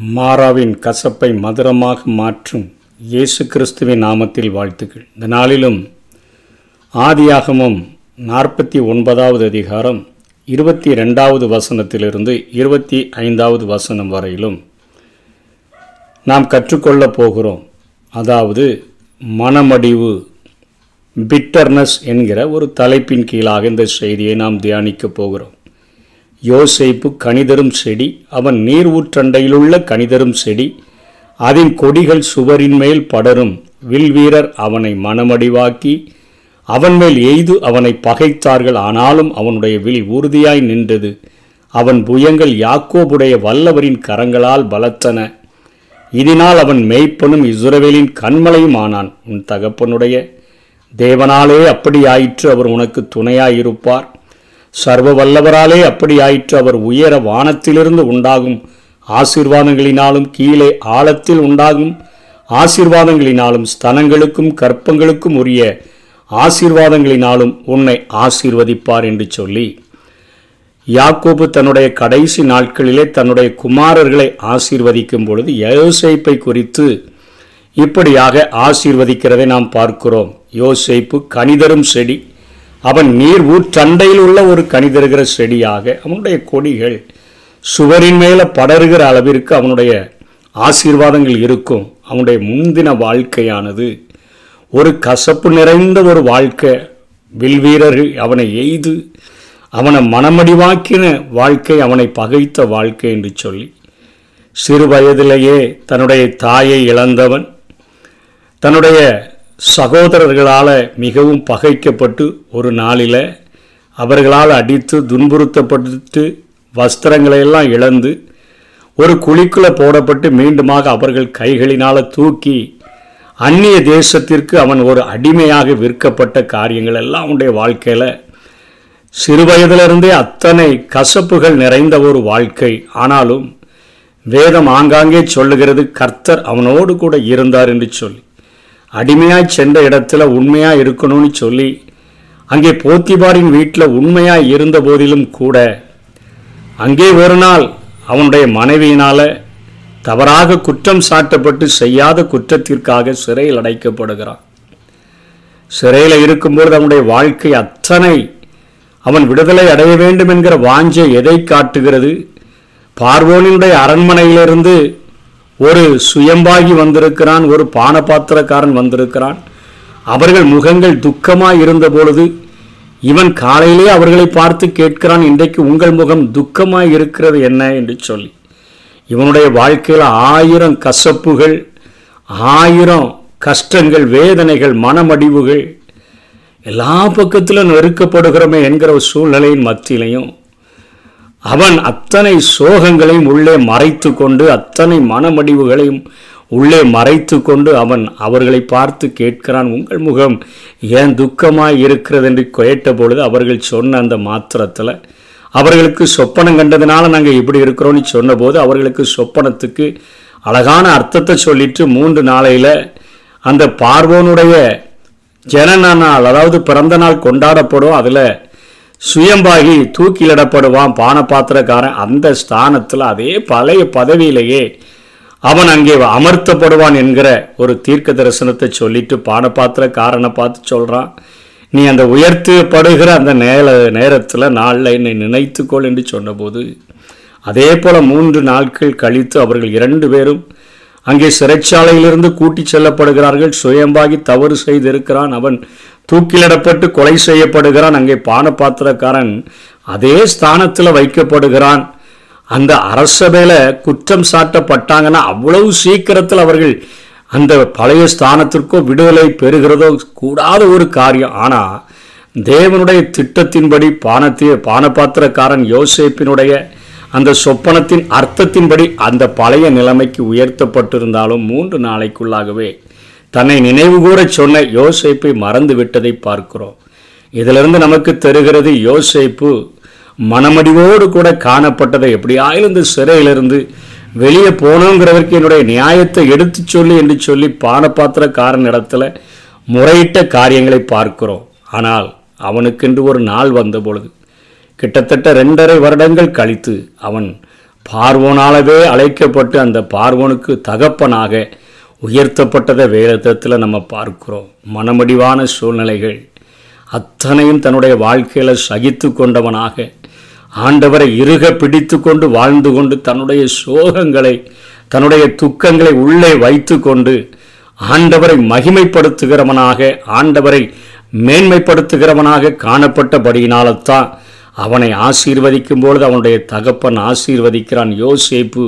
மாறாவின் கசப்பை மதுரமாக மாற்றும் இயேசு கிறிஸ்துவின் நாமத்தில் வாழ்த்துக்கள். இந்த நாளிலும் ஆதியாகமும் நாற்பத்தி ஒன்பதாவது அதிகாரம் இருபத்தி ரெண்டாவது வசனத்திலிருந்து இருபத்தி ஐந்தாவது வசனம் வரையிலும் நாம் கற்றுக்கொள்ளப் போகிறோம். அதாவது மனமடிவு பிட்டர்னஸ் என்கிற ஒரு தலைப்பின் கீழாக இந்த செய்தியை நாம் தியானிக்கப் போகிறோம். யோசேப்பு கணிதரும் செடி அவன் நீர் ஊற்றண்டையிலுள்ள கணிதரும் செடி அதன் கொடிகள் சுவரின் மேல் படரும். வில்வீரர் அவனை மனமடிவாக்கி அவன் மேல் எய்து அவனை பகைத்தார்கள் ஆனாலும் அவனுடைய வில் உறுதியாய் நின்றது. அவன் புயங்கள் யாக்கோபுடைய வல்லவரின் கரங்களால் பலத்தன. இதனால் அவன் மேய்ப்பனும் இசுரவேலின் கண்மலையும் ஆனான் உன் தகப்பனுடைய தேவனாலே அப்படியாயிற்று அவர் உனக்கு துணையாயிருப்பார். சர்வ வல்லவராலே அப்படி ஆயிற்று. அவர் உயர வானத்திலிருந்து உண்டாகும். ஆசீர்வாதங்களினாலும் கீழே ஆழத்தில் உண்டாகும். ஆசீர்வாதங்களினாலும் ஸ்தனங்களுக்கும் கற்பங்களுக்கும் உரிய ஆசீர்வாதங்களினாலும் உன்னை ஆசீர்வதிப்பார் என்று சொல்லி யாக்கோபு தன்னுடைய கடைசி நாட்களிலே தன்னுடைய குமாரர்களை ஆசீர்வதிக்கும் பொழுது யோசேப்பை குறித்து இப்படியாக ஆசீர்வதிக்கிறதை நாம் பார்க்கிறோம். யோசேப்பு கனிதரும் செடி அவன் நீர் ஊற்றண்டையில் உள்ள ஒரு கனிதருகிற செடியாக அவனுடைய கொடிகள் சுவரின் மேலே படருகிற அளவிற்கு அவனுடைய ஆசீர்வாதங்கள் இருக்கும். அவனுடைய முந்தின வாழ்க்கையானது ஒரு கசப்பு நிறைந்த ஒரு வாழ்க்கை. வில்வீரர்கள் அவனை எய்து அவனை மனமடிவாக்கின வாழ்க்கை அவனை பகைத்த வாழ்க்கை என்று சொல்லி சிறு வயதிலேயே தன்னுடைய தாயை இழந்தவன் தன்னுடைய சகோதரர்களால் மிகவும் பகைக்கப்பட்டு ஒரு நாளில் அவர்களால் அடித்து துன்புறுத்தப்பட்டு வஸ்திரங்களை எல்லாம் இழந்து ஒரு குழிக்குள்ளே போடப்பட்டு மீண்டுமாக அவர்கள் கைகளினால் தூக்கி அந்நிய தேசத்திற்கு அவன் ஒரு அடிமையாக விற்கப்பட்ட காரியங்கள் எல்லாம் உடைய வாழ்க்கையில் சிறுவயதிலிருந்தே அத்தனை கசப்புகள் நிறைந்த ஒரு வாழ்க்கை. ஆனாலும் வேதம் ஆங்காங்கே சொல்லுகிறது கர்த்தர் அவனோடு கூட இருந்தார் என்று சொல்லி. அடிமையாய் சென்ற இடத்துல உண்மையாக இருக்கணும்னு சொல்லி அங்கே போத்திபாரின் வீட்டில் உண்மையாக இருந்த போதிலும் கூட அங்கே ஒரு நாள் அவனுடைய மனைவியினால் தவறாக குற்றம் சாட்டப்பட்டு செய்யாத குற்றத்திற்காக சிறையில் அடைக்கப்படுகிறான். சிறையில் இருக்கும்பொழுது அவனுடைய வாழ்க்கை அத்தனை அவன் விடுதலை அடைய வேண்டும் என்கிற வாஞ்சை எதை காட்டுகிறது? பார்வோனினுடைய அரண்மனையிலிருந்து ஒரு சுயம்பாகி வந்திருக்கிறான் ஒரு பானபாத்திரக்காரன் வந்திருக்கிறான். அவர்கள் முகங்கள் துக்கமாக இருந்த பொழுது இவன் காலையிலே அவர்களை பார்த்து கேட்கிறான் இன்றைக்கு உங்கள் முகம் துக்கமாக இருக்கிறது என்ன? என்று சொல்லி. இவனுடைய வாழ்க்கையில் ஆயிரம் கசப்புகள் ஆயிரம் கஷ்டங்கள் வேதனைகள் மனமடிவுகள் எல்லா பக்கத்திலும் நெருக்கப்படுகிறோமே என்கிற ஒரு சூழ்நிலையின் மத்தியிலையும் அவன் அத்தனை சோகங்களையும் உள்ளே மறைத்து கொண்டு அத்தனை மனமடிவுகளையும் உள்ளே மறைத்து கொண்டு அவன் அவர்களை பார்த்து கேட்கிறான் உங்கள் முகம் ஏன் துக்கமாக இருக்கிறது? என்று கேட்ட பொழுது அவர்கள் சொன்ன அந்த மாத்திரத்தில் அவர்களுக்கு சொப்பனம் கண்டதுனால நாங்கள் இப்படி இருக்கிறோன்னு சொன்னபோது அவர்களுக்கு சொப்பனத்துக்கு அழகான அர்த்தத்தை சொல்லிட்டு மூன்று நாளையில் அந்த பார்வோனுடைய ஜனன நாள் அதாவது பிறந்த நாள் கொண்டாடப்படும். அதில் சுயம்பாகி தூக்கிலிடப்படுவான் பானபாத்திரக்காரன். அந்த ஸ்தானத்தில் அதே பழைய பதவியிலேயே அவன் அங்கே அமர்த்தப்படுவான் என்கிற ஒரு தீர்க்க தரிசனத்தை சொல்லிட்டு பானபாத்திரக்காரனை பார்த்து சொல்கிறான் நீ அந்த உயர்த்தப்படுகிற அந்த நேர நேரத்தில் நாளில் என்னை நினைத்துக்கொள் என்று சொன்னபோது அதே போல் மூன்று நாட்கள் கழித்து அவர்கள் இரண்டு பேரும் அங்கே சிறைச்சாலையிலிருந்து கூட்டிச் செல்லப்படுகிறார்கள். சுயம்பாகி தவறு செய்திருக்கிறான் அவன். தூக்கிலிடப்பட்டு கொலை செய்யப்படுகிறான். அங்கே பானபாத்திரக்காரன் அதே ஸ்தானத்தில் வைக்கப்படுகிறான். அந்த அரசபையில் குற்றம் சாட்டப்பட்டாங்கன்னா அவ்வளவு சீக்கிரத்தில் அவர்கள் அந்த பழைய ஸ்தானத்திற்கோ விடுதலை பெறுகிறதோ கூடாத ஒரு காரியம். ஆனால் தேவனுடைய திட்டத்தின்படி பானத்திய பானபாத்திரக்காரன் யோசேப்பினுடைய அந்த சொப்பனத்தின் அர்த்தத்தின்படி அந்த பழைய நிலைமைக்கு உயர்த்தப்பட்டிருந்தாலும் மூன்று நாளைக்குள்ளாகவே தன்னை நினைவுகூர சொன்ன யோசேப்பை மறந்து விட்டதை பார்க்கிறோம். இதிலிருந்து நமக்கு தருகிறது யோசேப்பு மனமடிவோடு கூட காணப்பட்டதை எப்படியாயிலும் இந்த சிறையிலிருந்து வெளியே போனோங்கிறதற்கு என்னுடைய நியாயத்தை எடுத்து சொல்லி என்று சொல்லி பானபாத்திரக்காரன் இடத்துல முறையிட்ட காரியங்களை பார்க்கிறோம். ஆனால் அவனுக்கென்று ஒரு நாள் வந்த பொழுது கிட்டத்தட்ட ரெண்டரை வருடங்கள் கழித்து அவன் பார்வோனாலவே அழைக்கப்பட்டு அந்த பார்வோனுக்கு தகப்பனாக உயர்த்தப்பட்டதை வேதத்தில் நம்ம பார்க்கிறோம். மனமடிவான சூழ்நிலைகள். அத்தனையும் தன்னுடைய வாழ்க்கையில் சகித்து கொண்டவனாக ஆண்டவரை இருக பிடித்து கொண்டு வாழ்ந்து கொண்டு தன்னுடைய சோகங்களை தன்னுடைய துக்கங்களை உள்ளே வைத்து கொண்டு ஆண்டவரை மகிமைப்படுத்துகிறவனாக ஆண்டவரை மேன்மைப்படுத்துகிறவனாக காணப்பட்டபடியினால்தான் அவனை ஆசீர்வதிக்கும் பொழுது அவனுடைய தகப்பன் ஆசீர்வதிக்கிறான். யோசேப்பு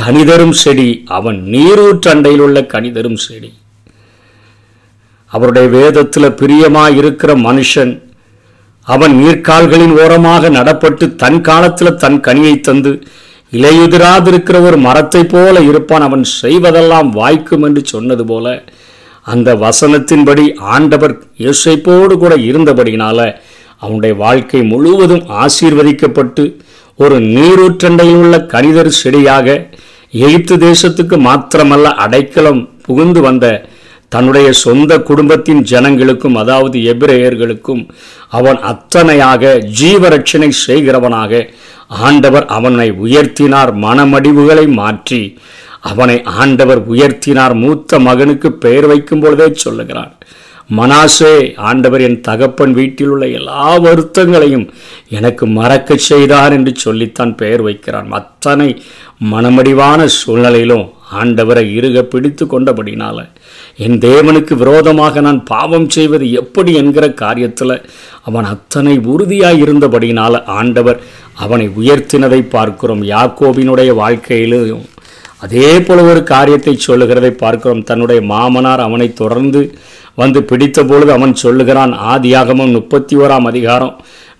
கனிதரும் செடி அவன் நீரூற்றண்டையில் உள்ள கனிதரும் செடி. அவருடைய வேதத்தில் பிரியமாக இருக்கிற மனுஷன் அவன் நீர்க்கால்களின் ஓரமாக நடப்பட்டு தன் காலத்தில் தன் கனியை தந்து இலையுதிராதிருக்கிற ஒரு மரத்தை போல இருப்பான். அவன் செய்வதெல்லாம் வாய்க்கும் என்று சொன்னது போல அந்த வசனத்தின்படி ஆண்டவர் யோசைப்போடு கூட இருந்தபடியினால அவனுடைய வாழ்க்கை முழுவதும் ஆசீர்வதிக்கப்பட்டு ஒரு நீரூற்றண்டையில் உள்ள கனிதர் செடியாக எகிப்து தேசத்துக்கு மாத்திரமல்ல அடைக்கலம் புகுந்து வந்த தன்னுடைய சொந்த குடும்பத்தின் ஜனங்களுக்கும் அதாவது எபிரேயர்களுக்கும் அவன் அத்தனையாக ஜீவரட்சணை செய்கிறவனாக ஆண்டவர் அவனை உயர்த்தினார். மனமடிவுகளை மாற்றி அவனை ஆண்டவர் உயர்த்தினார். மூத்த மகனுக்கு பெயர் வைக்கும் பொழுதே சொல்லுகிறான் மனாசே ஆண்டவர் என் தகப்பன் வீட்டில் உள்ள எல்லா வருத்தங்களையும் எனக்கு மறக்க செய்தார் என்று சொல்லித்தான் பெயர் வைக்கிறான். அத்தனை மனமடிவான சூழ்நிலையிலும் ஆண்டவரை இருக பிடித்து கொண்டபடினால என் தேவனுக்கு விரோதமாக நான் பாவம் செய்வது எப்படி என்கிற காரியத்தில் அவன் அத்தனை உறுதியாக இருந்தபடினால ஆண்டவர் அவனை உயர்த்தினதை பார்க்கிறோம். யாக்கோபினுடைய வாழ்க்கையிலும் அதே போல ஒரு காரியத்தை சொல்லுகிறதை பார்க்கிறோம். தன்னுடைய மாமனார் அவனை தொடர்ந்து வந்து பிடித்த பொழுது அவன் சொல்லுகிறான் ஆதியாகமும் முப்பத்தி ஓராம் அதிகாரம்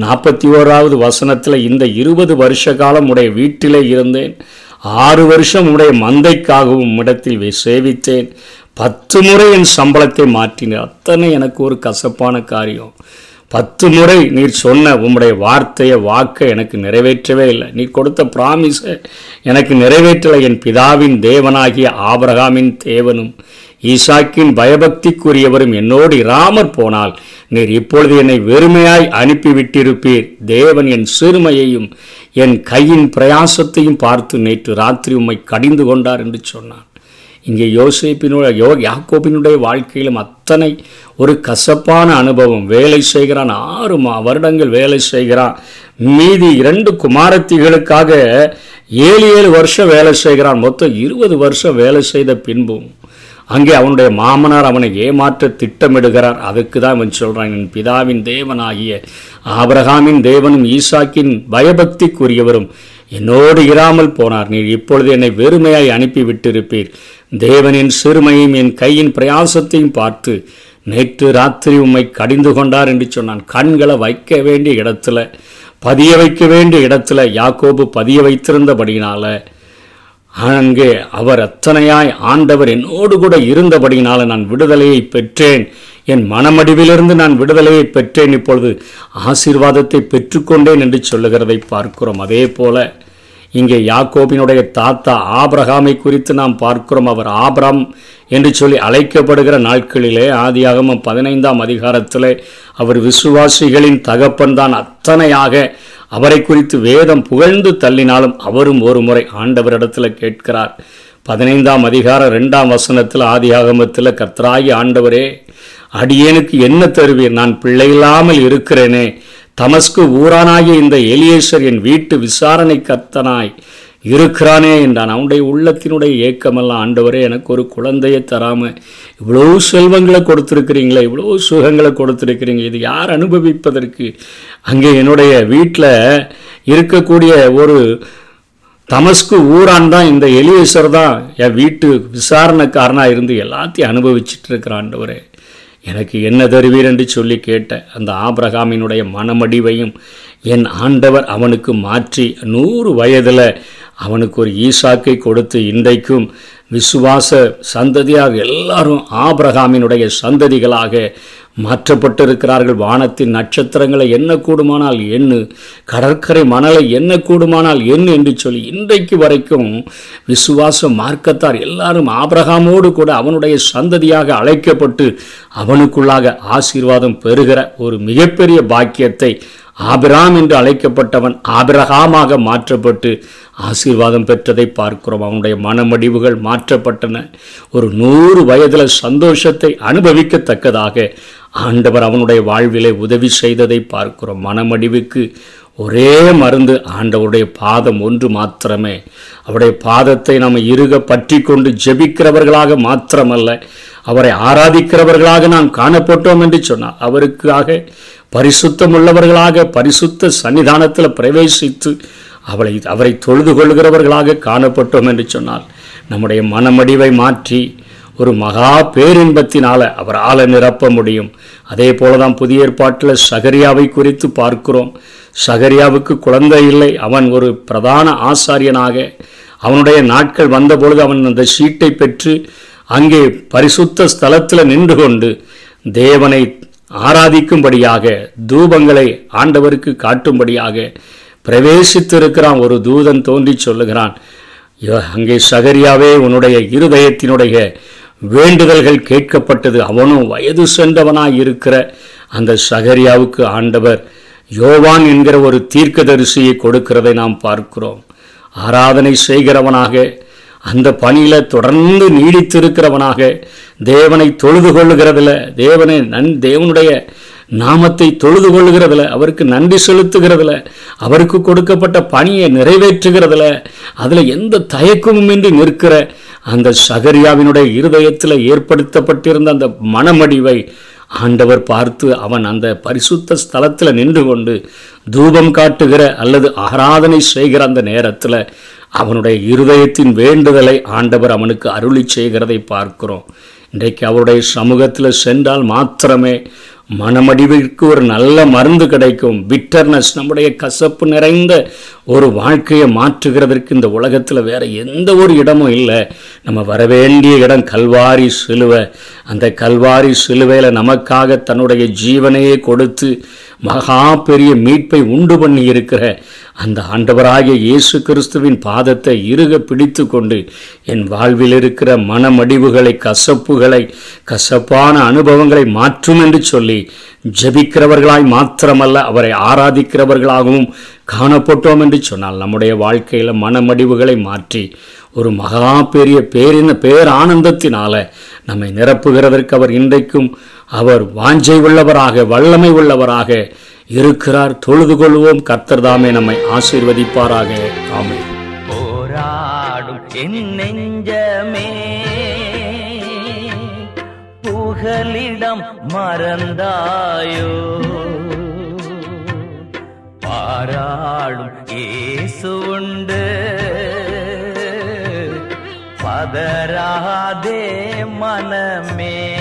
நாற்பத்தி ஓராவது வசனத்தில் இந்த இருபது வருஷ காலம் உடைய வீட்டிலே இருந்தேன் ஆறு வருஷம் உடைய மந்தைக்காகவும் இடத்தில் சேவித்தேன் பத்து முறை என் சம்பளத்தை மாற்றினேன் அத்தனை எனக்கு ஒரு கசப்பான காரியம். பத்து முறை நீர் சொன்ன உம்முடைய வார்த்தையை வாக்கை எனக்கு நிறைவேற்றவே இல்லை. நீ கொடுத்த ப்ராமிஸை எனக்கு நிறைவேற்றலை. என் பிதாவின் தேவனாகிய ஆபரகாமின் தேவனும் ஈசாக்கின் பயபக்திக்குரியவரும் என்னோடு இராமற் போனால் நீர் இப்பொழுது என்னை வெறுமையாய் அனுப்பிவிட்டிருப்பீர். தேவன் என் சிறுமையையும் என் கையின் பிரயாசத்தையும் பார்த்து நேற்று ராத்திரி உம்மை கடிந்து கொண்டார் என்று சொன்னான். இங்கே யோசிப்பினுடைய யோ யாக்கோபினுடைய வாழ்க்கையிலும் அத்தனை ஒரு கசப்பான அனுபவம். வேலை செய்கிறான் ஆறு மா வருடங்கள் வேலை செய்கிறான். மீதி இரண்டு குமாரத்திகளுக்காக ஏழு ஏழு வருஷம் வேலை செய்கிறான். மொத்தம் இருபது வருஷம் வேலை செய்த பின்பும் அங்கே அவனுடைய மாமனார் அவனை ஏமாற்ற திட்டமிடுகிறார். அதுக்கு தான் அவன் சொல்கிறான் என் பிதாவின் தேவனாகிய ஆபரகாமின் தேவனும் ஈசாக்கின் பயபக்திக்குரியவரும். என்னோடு இராமல் போனார். நீர் இப்பொழுது என்னை வெறுமையாய் அனுப்பி விட்டிருப்பீர் தேவனின் சிறுமையும் என் கையின் பிரயாசத்தையும் பார்த்து நேற்று ராத்திரி உம்மை கடிந்து கொண்டார் என்று சொன்னான். கண்களை வைக்க வேண்டிய இடத்துல பதிய வைக்க வேண்டிய இடத்துல யாக்கோபு பதிய வைத்திருந்தபடியினால் அங்கே அவர் அத்தனையாய் ஆண்டவர் என்னோடு கூட இருந்தபடியினால் நான் விடுதலையை பெற்றேன். என் மனமடிவிலிருந்து நான் விடுதலையை பெற்றேன். இப்பொழுது ஆசீர்வாதத்தை பெற்றுக்கொண்டேன் என்று சொல்லுகிறதை பார்க்கிறோம். அதே போல இங்கே யாக்கோபினுடைய தாத்தா ஆபிரகாமை குறித்து நாம் பார்க்கிறோம். அவர் ஆபிரம் என்று சொல்லி அழைக்கப்படுகிற நாட்களிலே ஆதியாகமம் பதினைந்தாம் அதிகாரத்தில் அவர் விசுவாசிகளின் தகப்பன் தான் அத்தனையாக அவரை குறித்து வேதம் புகழ்ந்து தள்ளினாலும் அவரும் ஒரு முறை ஆண்டவரிடத்தில் கேட்கிறார். பதினைந்தாம் அதிகாரம் ரெண்டாம் வசனத்தில் ஆதியாகமத்தில் கர்த்தராகி ஆண்டவரே அடியேனுக்கு என்ன தருவீர்? நான் பிள்ளையில்லாமல் இருக்கிறேனே தமஸ்கு ஊரானாகிய இந்த எலியேசர் என் வீட்டு விசாரணை கர்த்தனாய் இருக்கிறானே என்றான். அவனுடைய உள்ளத்தினுடைய ஏக்கமெல்லாம் ஆண்டவரே எனக்கு ஒரு குழந்தையை தராமல் இவ்வளோ செல்வங்களை கொடுத்துருக்கிறீங்களே இவ்வளோ சுகங்களை கொடுத்துருக்கிறீங்க. இது யார் அனுபவிப்பதற்கு? அங்கே என்னுடைய வீட்டில் இருக்கக்கூடிய ஒரு தமஸ்கு ஊரான் தான் இந்த எலியேசர் தான் என் வீட்டு விசாரணைக்காரனாக இருந்து எல்லாத்தையும் அனுபவிச்சுட்டு இருக்கிறான் ஆண்டவரே. எனக்கு என்ன தருவீர் என்று சொல்லி கேட்ட அந்த ஆபிரகாமினுடைய மனமடிவையும் என் ஆண்டவர் அவனுக்கு மாற்றி நூறு வயதில் அவனுக்கு ஒரு ஈசாக்கை கொடுத்து இன்றைக்கும் விசுவாச சந்ததியாக எல்லாரும் ஆபிரகாமினுடைய சந்ததிகளாக மாற்றப்பட்டிருக்கிறார்கள். வானத்தின் நட்சத்திரங்களை என்ன கூடுமானால் எண்ணு கடற்கரை மணலை என்ன கூடுமானால் எண்ணு என்று சொல்லி இன்றைக்கு வரைக்கும் விசுவாச மார்க்கத்தார் எல்லாரும் ஆபிரகாமோடு கூட அவனுடைய சந்ததியாக அழைக்கப்பட்டு அவனுக்குள்ளாக ஆசீர்வாதம் பெறுகிற ஒரு மிகப்பெரிய பாக்கியத்தை ஆபிராம் என்று அழைக்கப்பட்டவன் ஆபிரகாமாக மாற்றப்பட்டு ஆசீர்வாதம் பெற்றதை பார்க்கிறோம். அவனுடைய மனமடிவுகள் மாற்றப்பட்டன. ஒரு நூறு வயதில் சந்தோஷத்தை அனுபவிக்கத்தக்கதாக ஆண்டவர் அவனுடைய வாழ்விலே உதவி செய்ததை பார்க்கிறோம். மனமடிவுக்கு ஒரே மருந்து ஆண்டவருடைய பாதம் ஒன்று மாத்திரமே. அவருடைய பாதத்தை நாம் இருக பற்றி கொண்டு ஜெபிக்கிறவர்களாக மாத்திரமல்ல அவரை ஆராதிக்கிறவர்களாக நாம் காணப்பட்டோம் என்று சொன்னார். அவருக்காக பரிசுத்தம் உள்ளவர்களாக பரிசுத்த சன்னிதானத்தில் பிரவேசித்து அவளை அவரை தொழுது கொள்கிறவர்களாக காணப்பட்டோம் என்று சொன்னால் நம்முடைய மனமடிவை மாற்றி ஒரு மகா பேரின்பத்தினால அவர் நிரப்ப முடியும். அதே போல தான் புதிய ஏற்பாட்டில் சகரியாவை குறித்து பார்க்கிறோம். சகரியாவுக்கு குழந்தை இல்லை. அவன் ஒரு பிரதான ஆசாரியனாக. அவனுடைய நாட்கள் வந்தபொழுது அவன் அந்த சீட்டை பெற்று அங்கே பரிசுத்த ஸ்தலத்தில் நின்று கொண்டு தேவனை ஆராதிக்கும்படியாக தூபங்களை ஆண்டவருக்கு காட்டும்படியாக பிரவேசித்திருக்கிறான். ஒரு தூதன் தோன்றி சொல்லுகிறான் அங்கே சகரியாவே உன்னுடைய இருதயத்தினுடைய வேண்டுதல்கள் கேட்கப்பட்டது. அவனும் வயது சென்றவனாய் இருக்கிற அந்த சகரியாவுக்கு ஆண்டவர் யோவான் என்கிற ஒரு தீர்க்கதரிசியை கொடுக்கிறதை நாம் பார்க்கிறோம். ஆராதனை செய்கிறவனாக அந்த பணியில தொடர்ந்து நீடித்திருக்கிறவனாக தேவனை தொழுது கொள்ளுகிறதில் தேவனை நன் தேவனுடைய நாமத்தை தொழுது கொள்ளுகிறதுல அவருக்கு நன்றி செலுத்துகிறதுல அவருக்கு கொடுக்கப்பட்ட பணியை நிறைவேற்றுகிறதுல அதில் எந்த தயக்கமும் இன்றி நிற்கிற அந்த சகரியாவினுடைய இருதயத்தில் ஏற்படுத்தப்பட்டிருந்த அந்த மனமடிவை ஆண்டவர் பார்த்து அவன் அந்த பரிசுத்த ஸ்தலத்தில் நின்று கொண்டு தூபம் காட்டுகிற அல்லது ஆராதனை செய்கிற அந்த நேரத்தில் அவனுடைய இருதயத்தின் வேண்டுதலை ஆண்டவர் அவனுக்கு அருளி செய்கிறதை பார்க்கிறோம். இன்றைக்கு அவருடைய சமூகத்தில் சென்றால் மாத்திரமே மனமடிவிற்கு ஒரு நல்ல மருந்து கிடைக்கும். பிட்டர்னஸ் நம்முடைய கசப்பு நிறைந்த ஒரு வாழ்க்கையை மாற்றுகிறதற்கு இந்த உலகத்தில் வேற எந்த ஒரு இடமும் இல்லை. நம்ம வரவேண்டிய இடம் கல்வாரி சிலுவை. அந்த கல்வாரி சிலுவையில் நமக்காக தன்னுடைய ஜீவனையே கொடுத்து மகா பெரிய மீட்பை உண்டு பண்ணி இருக்கிற அந்த ஆண்டவராகிய இயேசு கிறிஸ்துவின் பாதத்தை இறுக பிடித்து கொண்டு என் வாழ்வில் இருக்கிற மனமடிவுகளை கசப்புகளை கசப்பான அனுபவங்களை மாற்றும் என்று சொல்லி ஜெபிக்கிறவர்களாய் மாத்திரமல்ல அவரை ஆராதிக்கிறவர்களாகவும் காணப்பட்டோம் என்று சொன்னால் நம்முடைய வாழ்க்கையில் மனமடிவுகளை மாற்றி ஒரு மகா பெரிய பேரின பேரானந்தத்தினால நம்மை நிரப்புகிறதற்கு அவர் இன்றைக்கும் அவர் வாஞ்சை உள்ளவராக வல்லமை உள்ளவராக இருக்கிறார். தொழுது கொள்வோம். கர்த்தர் தாமே நம்மை ஆசீர்வதிப்பாராக. ஆமை போராடும் என் நெஞ்சமே புகலிடம் மறந்தாயோ? பாராளும் இயேசு உண்டு. பதராதே மனமே.